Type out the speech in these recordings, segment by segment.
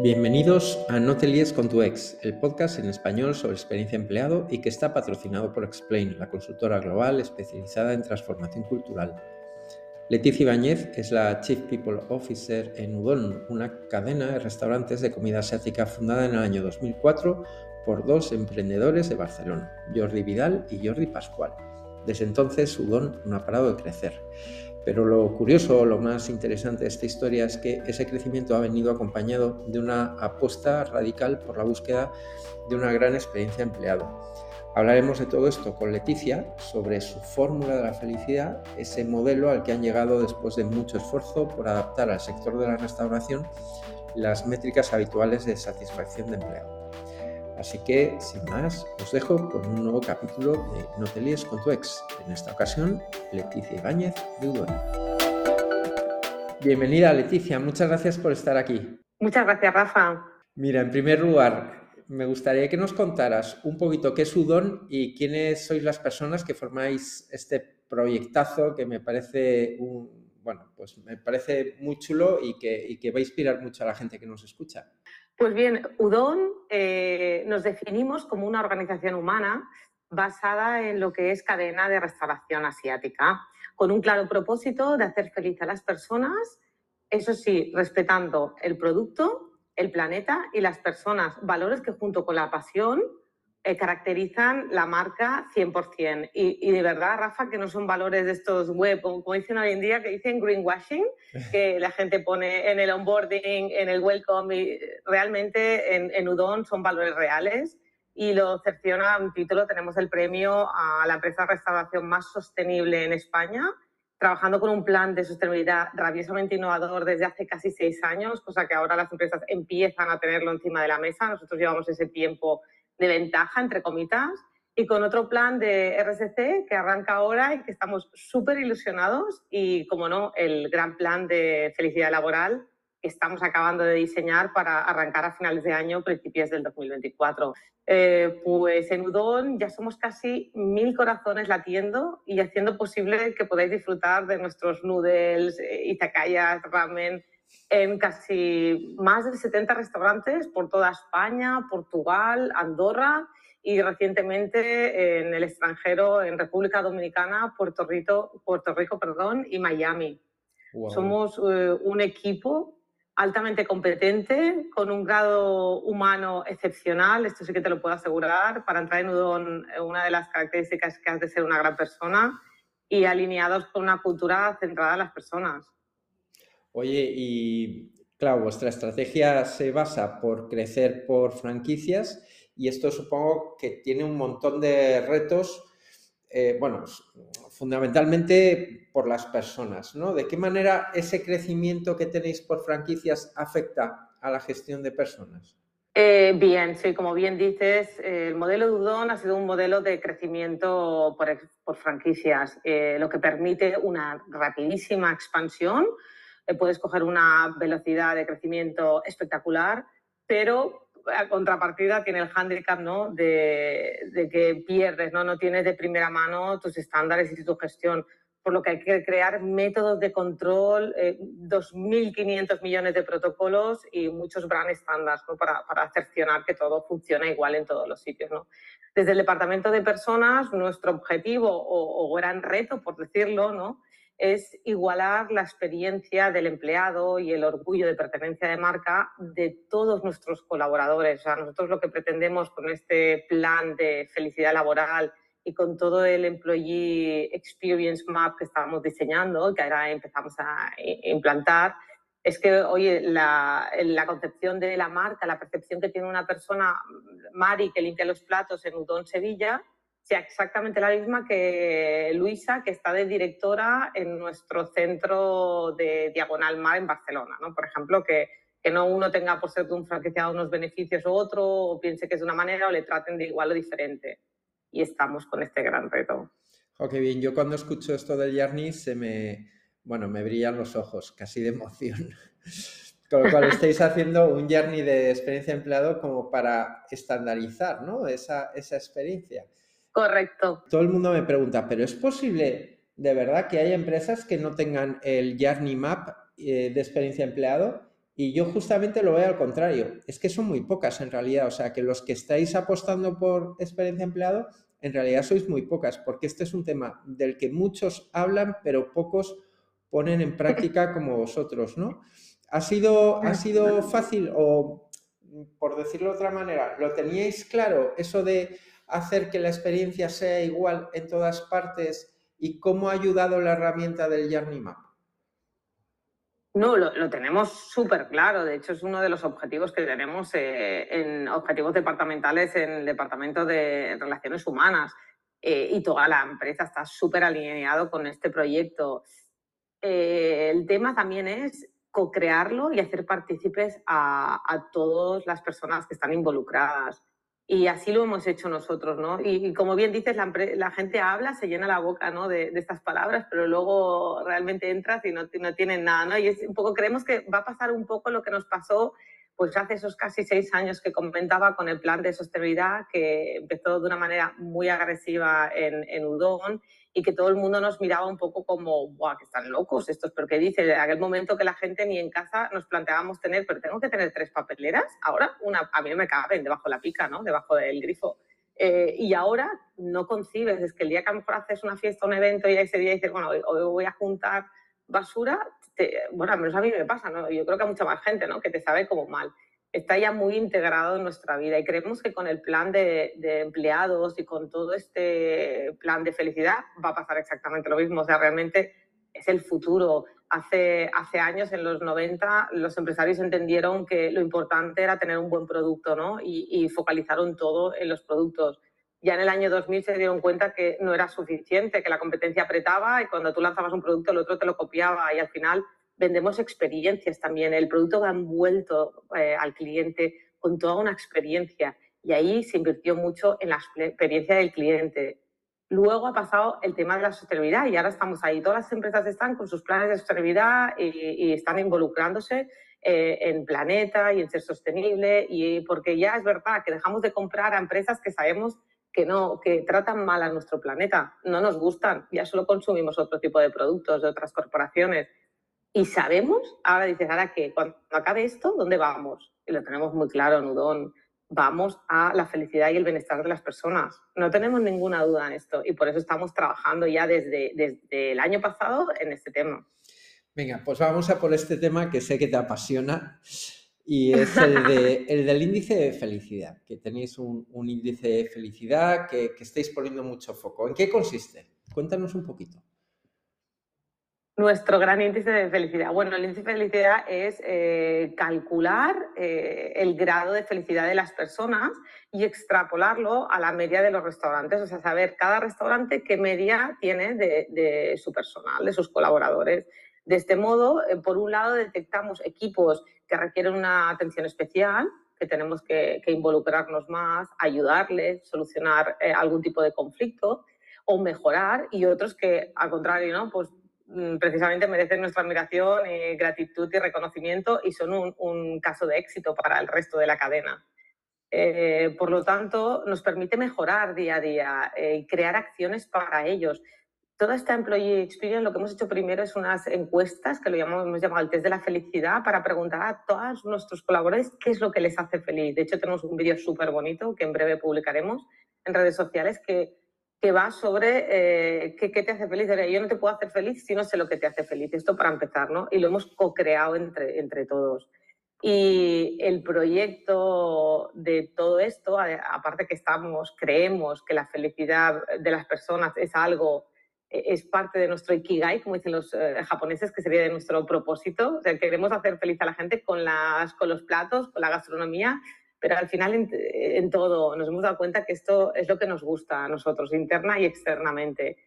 Bienvenidos a No te líes con tu ex, el podcast en español sobre experiencia empleado y que está patrocinado por Explain, la consultora global especializada en transformación cultural. Leticia Ibáñez es la Chief People Officer en Udon, una cadena de restaurantes de comida asiática fundada en el año 2004 por dos emprendedores de Barcelona, Jordi Vidal y Jordi Pascual. Desde entonces, Udon no ha parado de crecer. Pero lo curioso, lo más interesante de esta historia es que ese crecimiento ha venido acompañado de una apuesta radical por la búsqueda de una gran experiencia empleado. Hablaremos de todo esto con Leticia sobre su fórmula de la felicidad, ese modelo al que han llegado después de mucho esfuerzo por adaptar al sector de la restauración las métricas habituales de satisfacción de empleado. Así que, sin más, os dejo con un nuevo capítulo de No te líes con tu ex. En esta ocasión, Leticia Ibáñez de Udon. Bienvenida, Leticia. Muchas gracias por estar aquí. Muchas gracias, Rafa. Mira, en primer lugar, me gustaría que nos contaras un poquito qué es Udon y quiénes sois las personas que formáis este proyectazo que me parece un, bueno, pues me parece muy chulo y que, y que va a inspirar mucho a la gente que nos escucha. Pues bien, Udon eh, nos definimos como una organización humana basada en lo que es cadena de restauración asiática, con un claro propósito de hacer feliz a las personas, eso sí, respetando el producto, el planeta y las personas, valores que junto con la pasión eh, caracterizan la marca 100%. Y, y, de verdad, Rafa, que no son valores de estos web, como, como, dicen hoy en día, que dicen greenwashing, que la gente pone en el onboarding, en el welcome, y realmente en, en Udon son valores reales. Y lo cerciona un título, tenemos el premio a la empresa de restauración más sostenible en España, trabajando con un plan de sostenibilidad rabiosamente innovador desde hace casi seis años, cosa que ahora las empresas empiezan a tenerlo encima de la mesa. Nosotros llevamos ese tiempo de ventaja, entre comitas, y con otro plan de RSC que arranca ahora y que estamos súper ilusionados y, como no, el gran plan de felicidad laboral que estamos acabando de diseñar para arrancar a finales de año, principios del 2024. Eh, pues en Udon ya somos casi mil corazones latiendo y haciendo posible que podáis disfrutar de nuestros noodles, eh, izakayas, ramen, en casi más de 70 restaurantes por toda España, Portugal, Andorra y recientemente en el extranjero, en República Dominicana, Puerto Rico, Puerto Rico perdón, y Miami. Wow. Somos eh, un equipo altamente competente, con un grado humano excepcional, esto sí que te lo puedo asegurar. Para entrar en Udon, una de las características que has de ser una gran persona y alineados con una cultura centrada en las personas. Oye, y claro, vuestra estrategia se basa por crecer por franquicias y esto supongo que tiene un montón de retos, eh, bueno, fundamentalmente por las personas, ¿no? ¿De qué manera ese crecimiento que tenéis por franquicias afecta a la gestión de personas? Eh, bien, sí, como bien dices, eh, el modelo de Udon ha sido un modelo de crecimiento por, por franquicias, eh, lo que permite una rapidísima expansión puedes coger una velocidad de crecimiento espectacular, pero a contrapartida tiene el handicap ¿no? de, de, que pierdes, ¿no? no tienes de primera mano tus estándares y tu gestión, por lo que hay que crear métodos de control, eh, 2.500 millones de protocolos y muchos brand standards ¿no? para, para cercionar que todo funciona igual en todos los sitios. ¿no? Desde el departamento de personas, nuestro objetivo o, o gran reto, por decirlo, ¿no? Es igualar la experiencia del empleado y el orgullo de pertenencia de marca de todos nuestros colaboradores. O nosotros lo que pretendemos con este plan de felicidad laboral y con todo el Employee Experience Map que estábamos diseñando, que ahora empezamos a implantar, es que, oye, la, la, concepción de la marca, la percepción que tiene una persona, Mari, que limpia los platos en Udon Sevilla, sea exactamente la misma que Luisa, que está de directora en nuestro centro de Diagonal Mar en Barcelona, ¿no? Por ejemplo, que, que no uno tenga por ser un franquiciado unos beneficios u otro, o piense que es de una manera, o le traten de igual o diferente. Y estamos con este gran reto. Ok, bien. Yo cuando escucho esto del Yarni se me, bueno, me brillan los ojos, casi de emoción. Con lo cual estáis haciendo un journey de experiencia empleado como para estandarizar ¿no? esa, esa experiencia. Correcto. Todo el mundo me pregunta, ¿pero es posible de verdad que haya empresas que no tengan el Journey Map eh, de experiencia empleado? Y yo justamente lo veo al contrario, es que son muy pocas en realidad, o sea, que los que estáis apostando por experiencia empleado, en realidad sois muy pocas, porque este es un tema del que muchos hablan, pero pocos ponen en práctica como vosotros, ¿no? ¿Ha sido, ¿Ha sido fácil o, por decirlo de otra manera, lo teníais claro, eso de hacer que la experiencia sea igual en todas partes y cómo ha ayudado la herramienta del Journey Map? No, lo, tenemos súper claro. De hecho, es uno de los objetivos que tenemos eh, en objetivos departamentales en el Departamento de Relaciones Humanas. Eh, y toda la empresa está súper alineado con este proyecto. Eh, el tema también es co-crearlo y hacer partícipes a, a todas las personas que están involucradas. Y así lo hemos hecho nosotros, ¿no? Y, como bien dices, la, gente habla, se llena la boca, ¿no? De, estas palabras, pero luego realmente entras y no, no tienen nada, ¿no? Y es un poco, creemos que va a pasar un poco lo que nos pasó pues hace esos casi seis años que comentaba con el plan de sostenibilidad, que empezó de una manera muy agresiva en, en Udon y que todo el mundo nos miraba un poco como, ¡buah, que están locos estos! Pero ¿qué dice? En aquel momento que la gente ni en casa nos planteábamos tener, pero tengo que tener tres papeleras, ahora una, a mí no me caben debajo de la pica, ¿no? Debajo del grifo. Eh, y ahora no concibes, es que el día que a lo mejor haces una fiesta, un evento y ese día dices, bueno, hoy, voy a juntar basura, bueno, al menos a mí me pasa, ¿no? Yo creo que a mucha más gente, ¿no? Que te sabe como mal está ya muy integrado en nuestra vida y creemos que con el plan de, empleados y con todo este plan de felicidad va a pasar exactamente lo mismo. O sea, realmente es el futuro. Hace, hace años, en los 90, los empresarios entendieron que lo importante era tener un buen producto ¿no? y, y focalizaron todo en los productos. Ya en el año 2000 se dieron cuenta que no era suficiente, que la competencia apretaba y cuando tú lanzabas un producto el otro te lo copiaba y al final vendemos experiencias también. El producto va envuelto eh, al cliente con toda una experiencia y ahí se invirtió mucho en la experiencia del cliente. Luego ha pasado el tema de la sostenibilidad y ahora estamos ahí. Todas las empresas están con sus planes de sostenibilidad y, están involucrándose eh, en planeta y en ser sostenible y porque ya es verdad que dejamos de comprar a empresas que sabemos que no, que tratan mal a nuestro planeta, no nos gustan, ya solo consumimos otro tipo de productos de otras corporaciones y sabemos, ahora dices, ahora que cuando acabe esto, ¿dónde vamos? Y lo tenemos muy claro, Nudón. Vamos a la felicidad y el bienestar de las personas. No tenemos ninguna duda en esto y por eso estamos trabajando ya desde, desde el año pasado en este tema. Venga, pues vamos a por este tema que sé que te apasiona y es el, de, el del índice de felicidad, que tenéis un, un índice de felicidad que, que estáis poniendo mucho foco. ¿En qué consiste? Cuéntanos un poquito. Nuestro gran índice de felicidad. Bueno, el índice de felicidad es eh, calcular eh, el grado de felicidad de las personas y extrapolarlo a la media de los restaurantes, o sea, saber cada restaurante qué media tiene de, su personal, de sus colaboradores. De este modo, eh, por un lado, detectamos equipos que requieren una atención especial, que tenemos que, que involucrarnos más, ayudarles, solucionar algún tipo de conflicto o mejorar, y otros que, al contrario, ¿no? pues precisamente merecen nuestra admiración, y gratitud y reconocimiento y son un, caso de éxito para el resto de la cadena. Eh, por lo tanto, nos permite mejorar día a día eh, y crear acciones para ellos. Toda esta Employee Experience lo que hemos hecho primero es unas encuestas que lo llamamos, hemos llamado el test de la felicidad para preguntar a todos nuestros colaboradores qué es lo que les hace feliz. De hecho, tenemos un vídeo súper bonito que en breve publicaremos en redes sociales que que va sobre eh, qué, te hace feliz. Yo no te puedo hacer feliz si no sé lo que te hace feliz. Esto para empezar, ¿no? Y lo hemos co-creado entre, entre todos. Y el proyecto de todo esto, aparte que estamos, creemos que la felicidad de las personas es algo, e, es parte de nuestro ikigai, como dicen los eh, japoneses, que sería de nuestro propósito. O sea, queremos hacer feliz a la gente con, las, con los platos, con la gastronomía, pero al final en, todo nos hemos dado cuenta que esto es lo que nos gusta a nosotros, interna y externamente.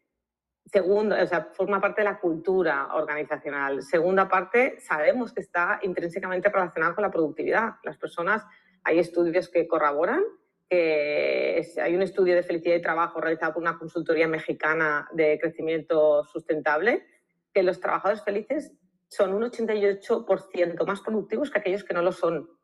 Segundo, o sea, forma parte de la cultura organizacional. Segunda parte, sabemos que está intrínsecamente relacionada con la productividad. Las personas, hay estudios que corroboran que hay un estudio de felicidad y trabajo realizado por una consultoría mexicana de crecimiento sustentable, que los trabajadores felices son un 88% más productivos que aquellos que no lo son.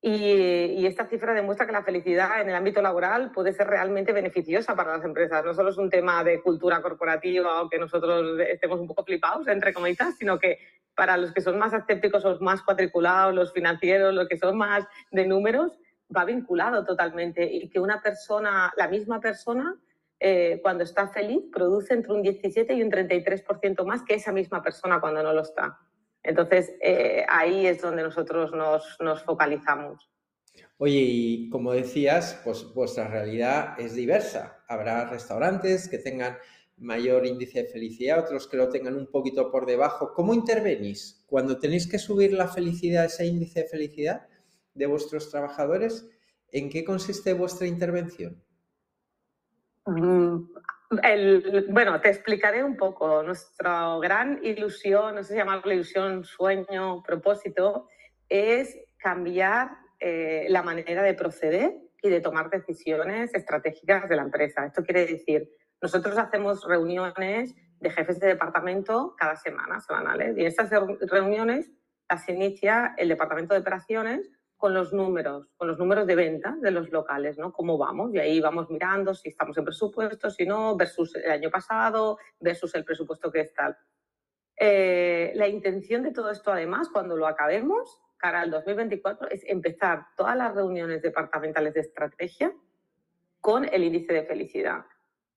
Y, esta cifra demuestra que la felicidad en el ámbito laboral puede ser realmente beneficiosa para las empresas. No solo es un tema de cultura corporativa o que nosotros estemos un poco flipados, entre comillas, sino que para los que son más escépticos o más cuatriculados, los financieros, los que son más de números, va vinculado totalmente y que una persona, la misma persona, eh, cuando está feliz, produce entre un 17 y un 33% más que esa misma persona cuando no lo está. Entonces, eh, ahí es donde nosotros nos, nos, focalizamos. Oye, y como decías, pues vuestra realidad es diversa. Habrá restaurantes que tengan mayor índice de felicidad, otros que lo tengan un poquito por debajo. ¿Cómo intervenís cuando tenéis que subir la felicidad, ese índice de felicidad de vuestros trabajadores? ¿En qué consiste vuestra intervención? Mm, bueno, te explicaré un poco. Nuestra gran ilusión, no sé si llamarlo ilusión, sueño, propósito, es cambiar eh, la manera de proceder y de tomar decisiones estratégicas de la empresa. Esto quiere decir, nosotros hacemos reuniones de jefes de departamento cada semana, semanales, y estas reuniones las inicia el departamento de operaciones con los números, con los números de venta de los locales, ¿no? Cómo vamos. Y ahí vamos mirando si estamos en presupuesto, si no, versus el año pasado, versus el presupuesto que está. Eh, la intención de todo esto, además, cuando lo acabemos, cara al 2024, es empezar todas las reuniones departamentales de estrategia con el índice de felicidad.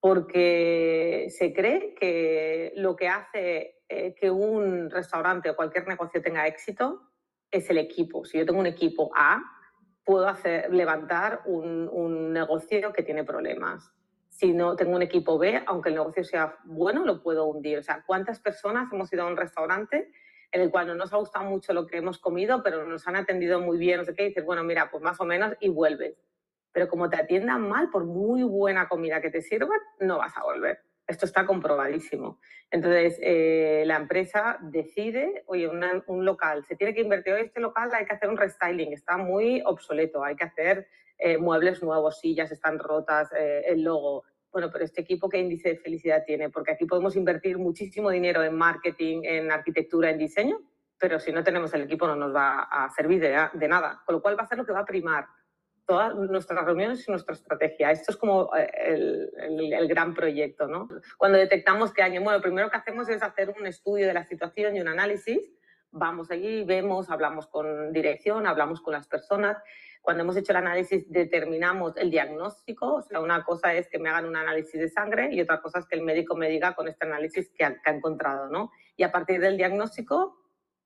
Porque se cree que lo que hace eh, que un restaurante o cualquier negocio tenga éxito es el equipo. Si yo tengo un equipo A, puedo hacer, levantar un, un, negocio que tiene problemas. Si no tengo un equipo B, aunque el negocio sea bueno, lo puedo hundir. O sea, ¿cuántas personas hemos ido a un restaurante en el cual no nos ha gustado mucho lo que hemos comido, pero nos han atendido muy bien, no sé qué, y dices, bueno, mira, pues más o menos, y vuelves. Pero como te atiendan mal, por muy buena comida que te sirvan, no vas a volver. Esto está comprobadísimo. Entonces, eh, la empresa decide, oye, un local, se tiene que invertir en este local, hay que hacer un restyling, está muy obsoleto, hay que hacer eh, muebles nuevos, sillas están rotas, eh, el logo. Bueno, pero este equipo, ¿qué índice de felicidad tiene? Porque aquí podemos invertir muchísimo dinero en marketing, en arquitectura, en diseño, pero si no tenemos el equipo no nos va a servir de nada. Con lo cual va a ser lo que va a primar todas nuestras reuniones y nuestra estrategia. Esto es como eh, el, el, gran proyecto, ¿no? Cuando detectamos que año, bueno, lo primero que hacemos es hacer un estudio de la situación y un análisis. Vamos allí, vemos, hablamos con dirección, hablamos con las personas. Cuando hemos hecho el análisis determinamos el diagnóstico, o sea, una cosa es que me hagan un análisis de sangre y otra cosa es que el médico me diga con este análisis que ha, que ha encontrado, ¿no? Y a partir del diagnóstico,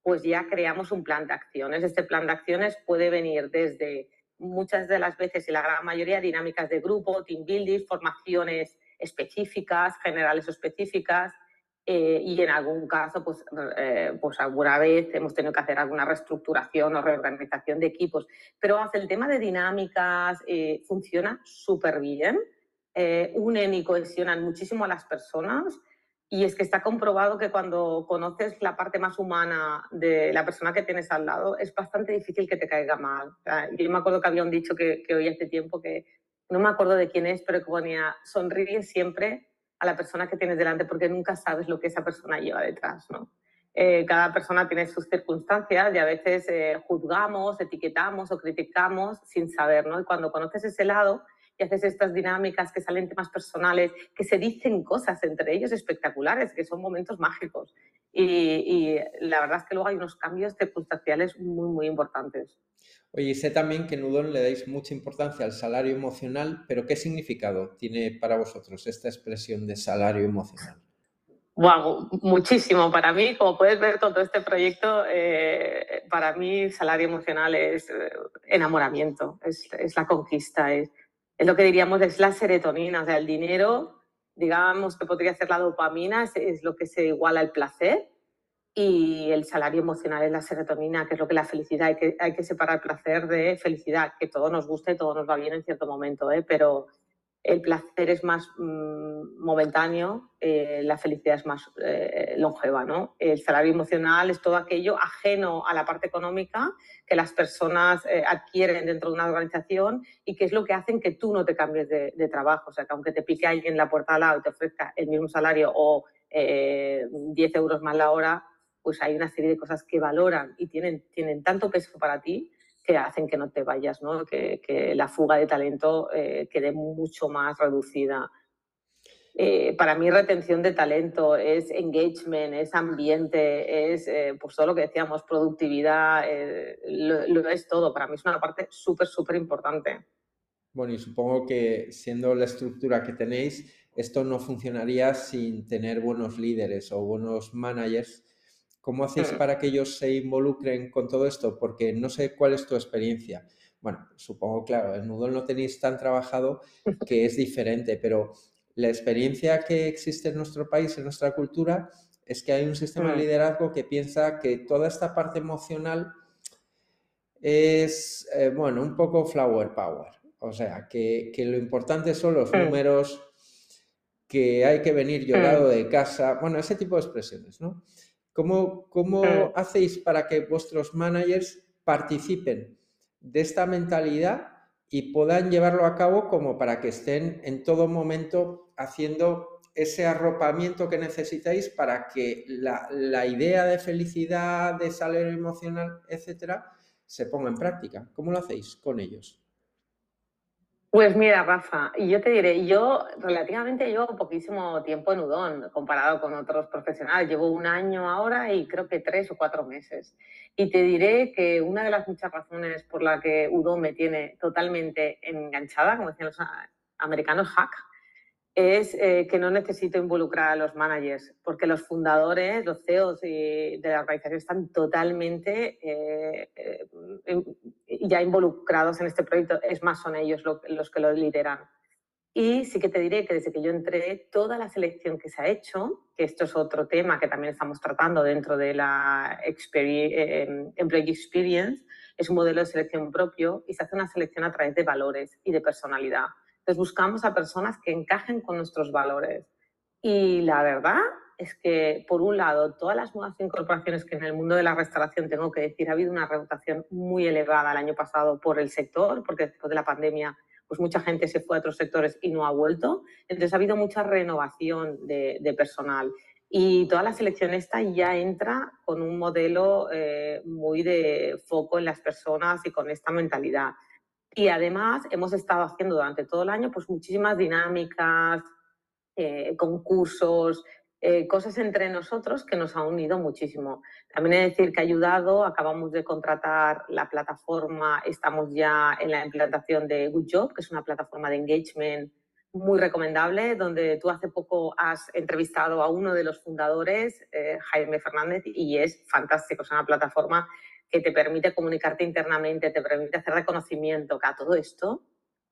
pues ya creamos un plan de acciones. Este plan de acciones puede venir desde muchas de las veces y la gran mayoría dinámicas de grupo, team building, formaciones específicas, generales o específicas, eh, y en algún caso, pues, eh, pues alguna vez hemos tenido que hacer alguna reestructuración o reorganización de equipos. Pero hace el tema de dinámicas eh, funciona súper bien, unen y cohesionan muchísimo a las personas y es que está comprobado que cuando conoces la parte más humana de la persona que tienes al lado, es bastante difícil que te caiga mal. yo me acuerdo que había un dicho que, oí hace tiempo que no me acuerdo de quién es, pero que ponía, sonríe siempre a la persona que tienes delante porque nunca sabes lo que esa persona lleva detrás. ¿no? Eh, cada persona tiene sus circunstancias y a veces eh, juzgamos, etiquetamos o criticamos sin saber. ¿no? Y cuando conoces ese lado, y haces estas dinámicas que salen temas personales, que se dicen cosas entre ellos espectaculares, que son momentos mágicos. Y, la verdad es que luego hay unos cambios circunstanciales muy, muy importantes. Oye, sé también que en Udon le dais mucha importancia al salario emocional, pero ¿qué significado tiene para vosotros esta expresión de salario emocional? Wow, muchísimo. Para mí, como puedes ver, todo este proyecto, eh, para mí salario emocional es eh, enamoramiento, es, es la conquista, es, es lo que diríamos es la serotonina, o sea, el dinero, digamos que podría ser la dopamina, es, lo que se iguala al placer y el salario emocional es la serotonina, que es lo que la felicidad, hay que, hay que separar placer de felicidad, que todo nos guste, todo nos va bien en cierto momento, ¿eh? pero el placer es más mm, momentáneo, eh, la felicidad es más eh, longeva. ¿no? El salario emocional es todo aquello ajeno a la parte económica que las personas eh, adquieren dentro de una organización y que es lo que hacen que tú no te cambies de, trabajo. O sea, que aunque te pique alguien en la puerta al lado y te ofrezca el mismo salario o 10 euros más la hora, pues hay una serie de cosas que valoran y tienen, tienen tanto peso para ti que hacen que no te vayas, ¿no? Que, la fuga de talento eh, quede mucho más reducida. eh, para mí retención de talento, es engagement, es ambiente, es pues todo lo que decíamos, productividad, lo, es todo. Para mí es una parte súper, súper importante. Bueno, y supongo que siendo la estructura que tenéis, esto no funcionaría sin tener buenos líderes o buenos managers. ¿Cómo hacéis para que ellos se involucren con todo esto? Porque no sé cuál es tu experiencia. Bueno, supongo, claro, el Nudol no tenéis tan trabajado que es diferente, pero la experiencia que existe en nuestro país, en nuestra cultura, es que hay un sistema de mm. liderazgo que piensa que toda esta parte emocional es, eh, bueno, un poco flower power. O sea, que, lo importante son los mm. números, que hay que venir mm. llorado de casa, bueno, ese tipo de expresiones, ¿no? ¿Cómo, cómo hacéis para que vuestros managers participen de esta mentalidad y puedan llevarlo a cabo como para que estén en todo momento haciendo ese arropamiento que necesitáis para que la, la idea de felicidad, de salario emocional, etcétera, se ponga en práctica? ¿Cómo lo hacéis con ellos? Pues mira, Rafa, yo te diré, yo relativamente llevo poquísimo tiempo en Udon comparado con otros profesionales. Llevo un año ahora y creo que tres o cuatro meses. Y te diré que una de las muchas razones por la que Udon me tiene totalmente enganchada, como decían los americanos, hack, es eh, que no necesito involucrar a los managers, porque los fundadores, los CEOs de la organización están totalmente eh, eh, ya involucrados en este proyecto. Es más, son ellos los que lo lideran. Y sí que te diré que desde que yo entré, toda la selección que se ha hecho, que esto es otro tema que también estamos tratando dentro de la Employee Experience, es un modelo de selección propio y se hace una selección a través de valores y de personalidad. Entonces buscamos a personas que encajen con nuestros valores. Y la verdad es que, por un lado, todas las nuevas incorporaciones que en el mundo de la restauración tengo que decir, ha habido una rotación muy elevada el año pasado por el sector, porque después de la pandemia pues mucha gente se fue a otros sectores y no ha vuelto. Entonces ha habido mucha renovación de, personal. Y toda la selección esta ya entra con un modelo eh, muy de foco en las personas y con esta mentalidad. Y además hemos estado haciendo durante todo el año pues muchísimas dinámicas, eh, concursos, eh, cosas entre nosotros que nos han unido muchísimo. También he de decir que ha ayudado, acabamos de contratar la plataforma, estamos ya en la implantación de Good Job, que es una plataforma de engagement muy recomendable, donde tú hace poco has entrevistado a uno de los fundadores, eh, Jaime Fernández, y es fantástico, es una plataforma que te permite comunicarte internamente, te permite hacer reconocimiento, que a todo esto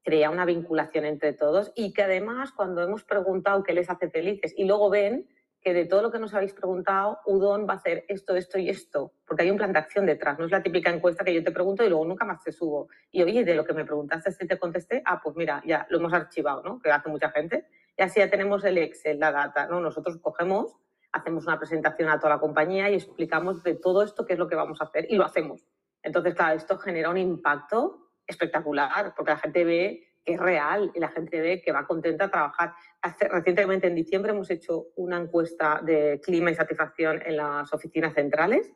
crea una vinculación entre todos y que además cuando hemos preguntado qué les hace felices y luego ven que de todo lo que nos habéis preguntado, Udon va a hacer esto, esto y esto, porque hay un plan de acción detrás, no es la típica encuesta que yo te pregunto y luego nunca más te subo. Y oye, de lo que me preguntaste, si te contesté, ah, pues mira, ya lo hemos archivado, ¿no? Que hace mucha gente. Y así ya tenemos el Excel, la data, ¿no? Nosotros cogemos hacemos una presentación a toda la compañía y explicamos de todo esto qué es lo que vamos a hacer y lo hacemos. Entonces, claro, esto genera un impacto espectacular porque la gente ve que es real y la gente ve que va contenta a trabajar. Hace, recientemente, en diciembre, hemos hecho una encuesta de clima y satisfacción en las oficinas centrales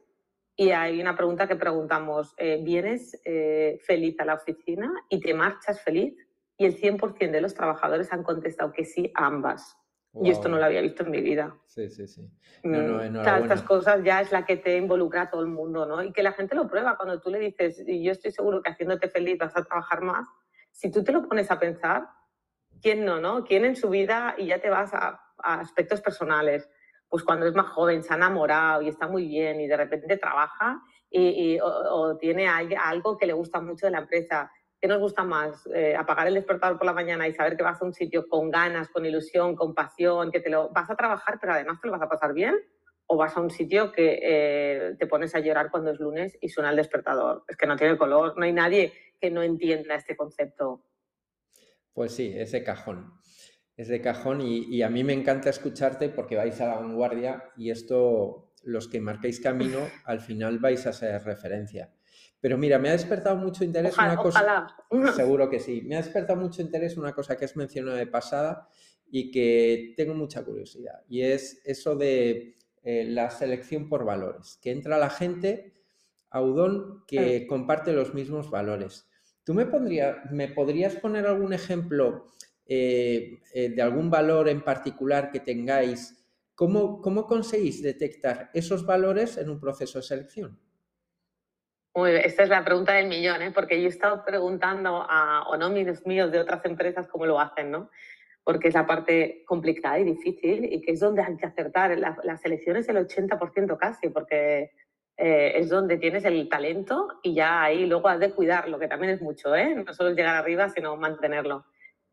y hay una pregunta que preguntamos, eh, ¿vienes eh, feliz a la oficina y te marchas feliz? Y el 100% de los trabajadores han contestado que sí a ambas. Y esto no lo había visto en mi vida. Sí, sí, sí. No, no, mm, estas cosas ya es la que te involucra a todo el mundo, ¿no? Y que la gente lo prueba cuando tú le dices, y yo estoy seguro que haciéndote feliz vas a trabajar más. Si tú te lo pones a pensar, ¿quién no, no? ¿Quién en su vida y ya te vas a, aspectos personales? Pues cuando es más joven, se ha enamorado y está muy bien y de repente trabaja y, o, tiene algo que le gusta mucho de la empresa ¿Qué nos gusta más? Eh, apagar el despertador por la mañana y saber que vas a un sitio con ganas, con ilusión, con pasión, que te lo vas a trabajar, pero además te lo vas a pasar bien. O vas a un sitio que eh, te pones a llorar cuando es lunes y suena el despertador. Es que no tiene color. No hay nadie que no entienda este concepto. Pues sí, es de cajón. Es de cajón y, y a mí me encanta escucharte porque vais a la vanguardia y esto, los que marquéis camino, al final vais a ser referencia. Pero mira, me ha despertado mucho interés una cosa. Seguro que sí. Me ha despertado mucho interés una cosa que has mencionado de pasada y que tengo mucha curiosidad. Y es eso de eh, la selección por valores. Que entra la gente a Udon que comparte los mismos valores. ¿Tú me, me podrías poner algún ejemplo eh, eh, de algún valor en particular que tengáis, ¿cómo, ¿cómo conseguís detectar esos valores en un proceso de selección? Esta es la pregunta del millón, ¿eh? porque yo he estado preguntando a onóminos míos de otras empresas cómo lo hacen, ¿no? Porque es la parte complicada y difícil y que es donde hay que acertar. La, la selección es el 80% casi, porque eh, es donde tienes el talento y ya ahí luego has de cuidarlo, que también es mucho, ¿eh? No solo llegar arriba, sino mantenerlo.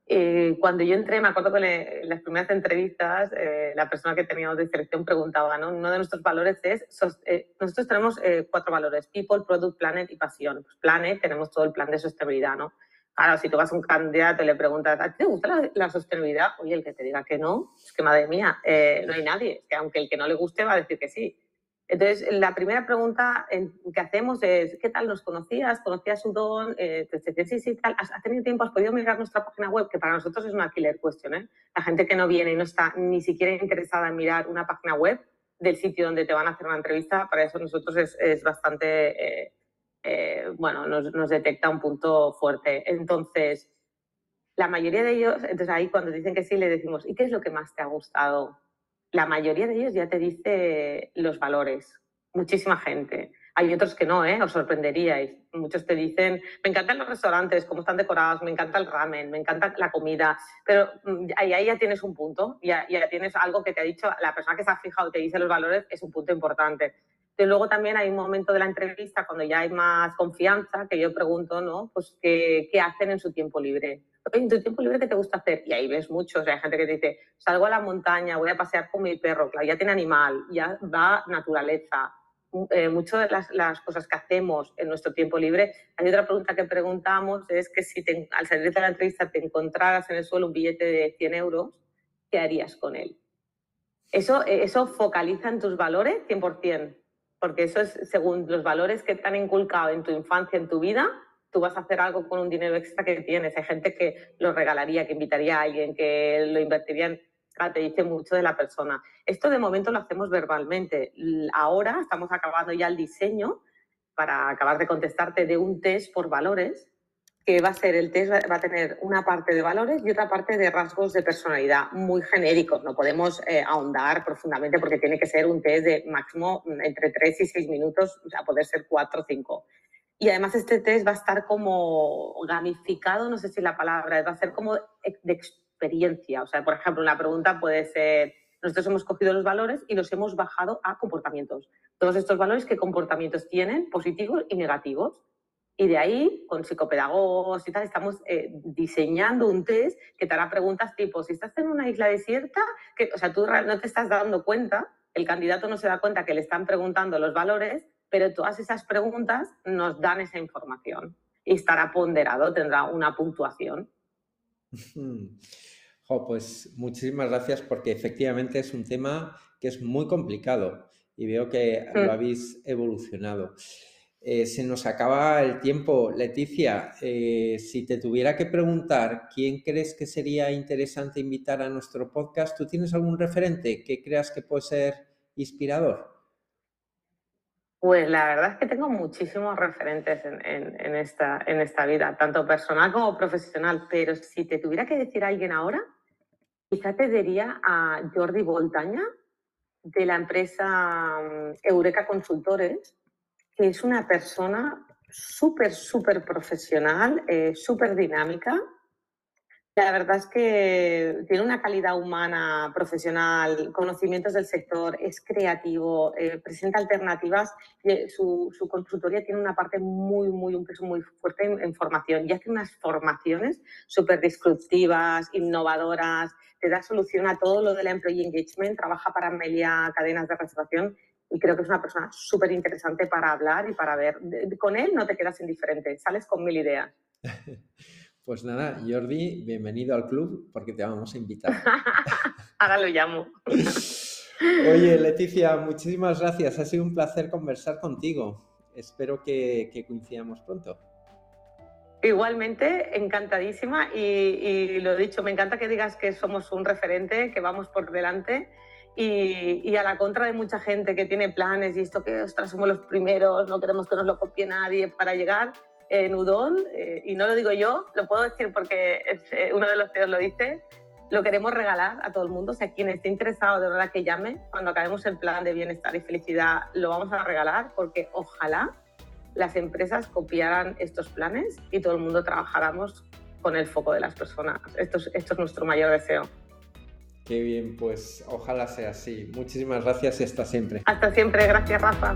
Eh, cuando yo entré, me acuerdo que en las primeras entrevistas, eh, la persona que teníamos de selección preguntaba, ¿no? Uno de nuestros valores es, nosotros tenemos cuatro valores, people, product, planet y pasión. Pues planet, tenemos todo el plan de sostenibilidad, ¿no? Ahora, si tú vas a un candidato y le preguntas, ¿a ti te gusta la, la, sostenibilidad? Oye, el que te diga que no, es que madre mía, no hay nadie. Es que aunque el que no le guste va a decir que sí. Entonces, la primera pregunta que hacemos es, ¿qué tal nos conocías? ¿Conocías Udon? Eh, te decía, sí, sí, tal. ¿Has tenido tiempo? ¿Has podido mirar nuestra página web? Que para nosotros es una killer question, ¿eh? La gente que no viene y no está ni siquiera interesada en mirar una página web del sitio donde te van a hacer una entrevista, para eso nosotros es, es bastante, eh, eh, bueno, nos, nos, detecta un punto fuerte. Entonces, la mayoría de ellos, entonces ahí cuando dicen que sí, le decimos, ¿y qué es lo que más te ha gustado? La mayoría de ellos ya te dice los valores, muchísima gente. Hay otros que no, ¿eh? os sorprenderíais. Muchos te dicen, me encantan los restaurantes, cómo están decorados, me encanta el ramen, me encanta la comida, pero mm, ahí, ya tienes un punto, ya, ya tienes algo que te ha dicho, la persona que se ha fijado y te dice los valores es un punto importante. Y luego también hay un momento de la entrevista cuando ya hay más confianza que yo pregunto, ¿no? Pues qué hacen en su tiempo libre en tu tiempo libre, ¿qué te gusta hacer? Y ahí ves mucho, o sea, hay gente que te dice, salgo a la montaña, voy a pasear con mi perro, claro, ya tiene animal, ya va naturaleza. Eh, muchas de las, las, cosas que hacemos en nuestro tiempo libre. Hay otra pregunta que preguntamos, es que si al salir de la entrevista te encontraras en el suelo un billete de 100 euros, ¿qué harías con él? Eso, eso focaliza en tus valores 100%, porque eso es según los valores que te han inculcado en tu infancia, en tu vida, tú vas a hacer algo con un dinero extra que tienes. Hay gente que lo regalaría, que invitaría a alguien, que lo invertiría en... te dice mucho de la persona. Esto de momento lo hacemos verbalmente. Ahora estamos acabando ya el diseño para acabar de contestarte de un test por valores, que va a ser el test, va a tener una parte de valores y otra parte de rasgos de personalidad muy genéricos. No podemos eh, ahondar profundamente porque tiene que ser un test de máximo entre 3 y 6 minutos, o sea, poder ser 4 o 5. Y además este test va a estar como gamificado, no sé si la palabra, va a ser como de experiencia. O sea, por ejemplo, una pregunta puede ser, nosotros hemos cogido los valores y los hemos bajado a comportamientos. Todos estos valores, ¿qué comportamientos tienen? Positivos y negativos. Y de ahí, con psicopedagogos y tal, estamos eh, diseñando un test que te hará preguntas tipo, si estás en una isla desierta, que, o sea, tú no te estás dando cuenta, el candidato no se da cuenta que le están preguntando los valores, pero todas esas preguntas nos dan esa información y estará ponderado, tendrá una puntuación. pues muchísimas gracias porque efectivamente es un tema que es muy complicado y veo que lo mm. habéis evolucionado. Eh, se nos acaba el tiempo. Leticia, eh, si te tuviera que preguntar quién crees que sería interesante invitar a nuestro podcast, ¿tú tienes algún referente que creas que puede ser inspirador? Pues la verdad es que tengo muchísimos referentes en, esta, vida, tanto personal como profesional, pero si te tuviera que decir a alguien ahora, quizá te diría a Jordi Voltaña, de la empresa mm, Eureka Consultores, que es una persona súper, súper profesional, eh, súper dinámica, la verdad es que tiene una calidad humana, profesional, conocimientos del sector, es creativo, eh, presenta alternativas. Eh, su, su, consultoría tiene una parte muy, muy, un peso muy fuerte en, formación y hace unas formaciones súper disruptivas, innovadoras, te da solución a todo lo del employee engagement, trabaja para Amelia Cadenas de Restauración y creo que es una persona súper interesante para hablar y para ver. Con él no te quedas indiferente, sales con mil ideas. Pues nada, Jordi, bienvenido al club porque te vamos a invitar. Ahora lo llamo. Oye, Leticia, muchísimas gracias. Ha sido un placer conversar contigo. Espero que, coincidamos pronto. Igualmente, encantadísima y, y, lo dicho, me encanta que digas que somos un referente, que vamos por delante y, y, a la contra de mucha gente que tiene planes y esto que, ostras, somos los primeros, no queremos que nos lo copie nadie para llegar en Udon, eh, y no lo digo yo, lo puedo decir porque eh, uno de los CEOs lo dice, lo queremos regalar a todo el mundo. O sea, quien esté interesado de verdad que llame, cuando acabemos el plan de bienestar y felicidad, lo vamos a regalar porque ojalá las empresas copiaran estos planes y todo el mundo trabajáramos con el foco de las personas. Esto es, esto es nuestro mayor deseo. Qué bien, pues ojalá sea así. Muchísimas gracias y hasta siempre. Hasta siempre, gracias Rafa.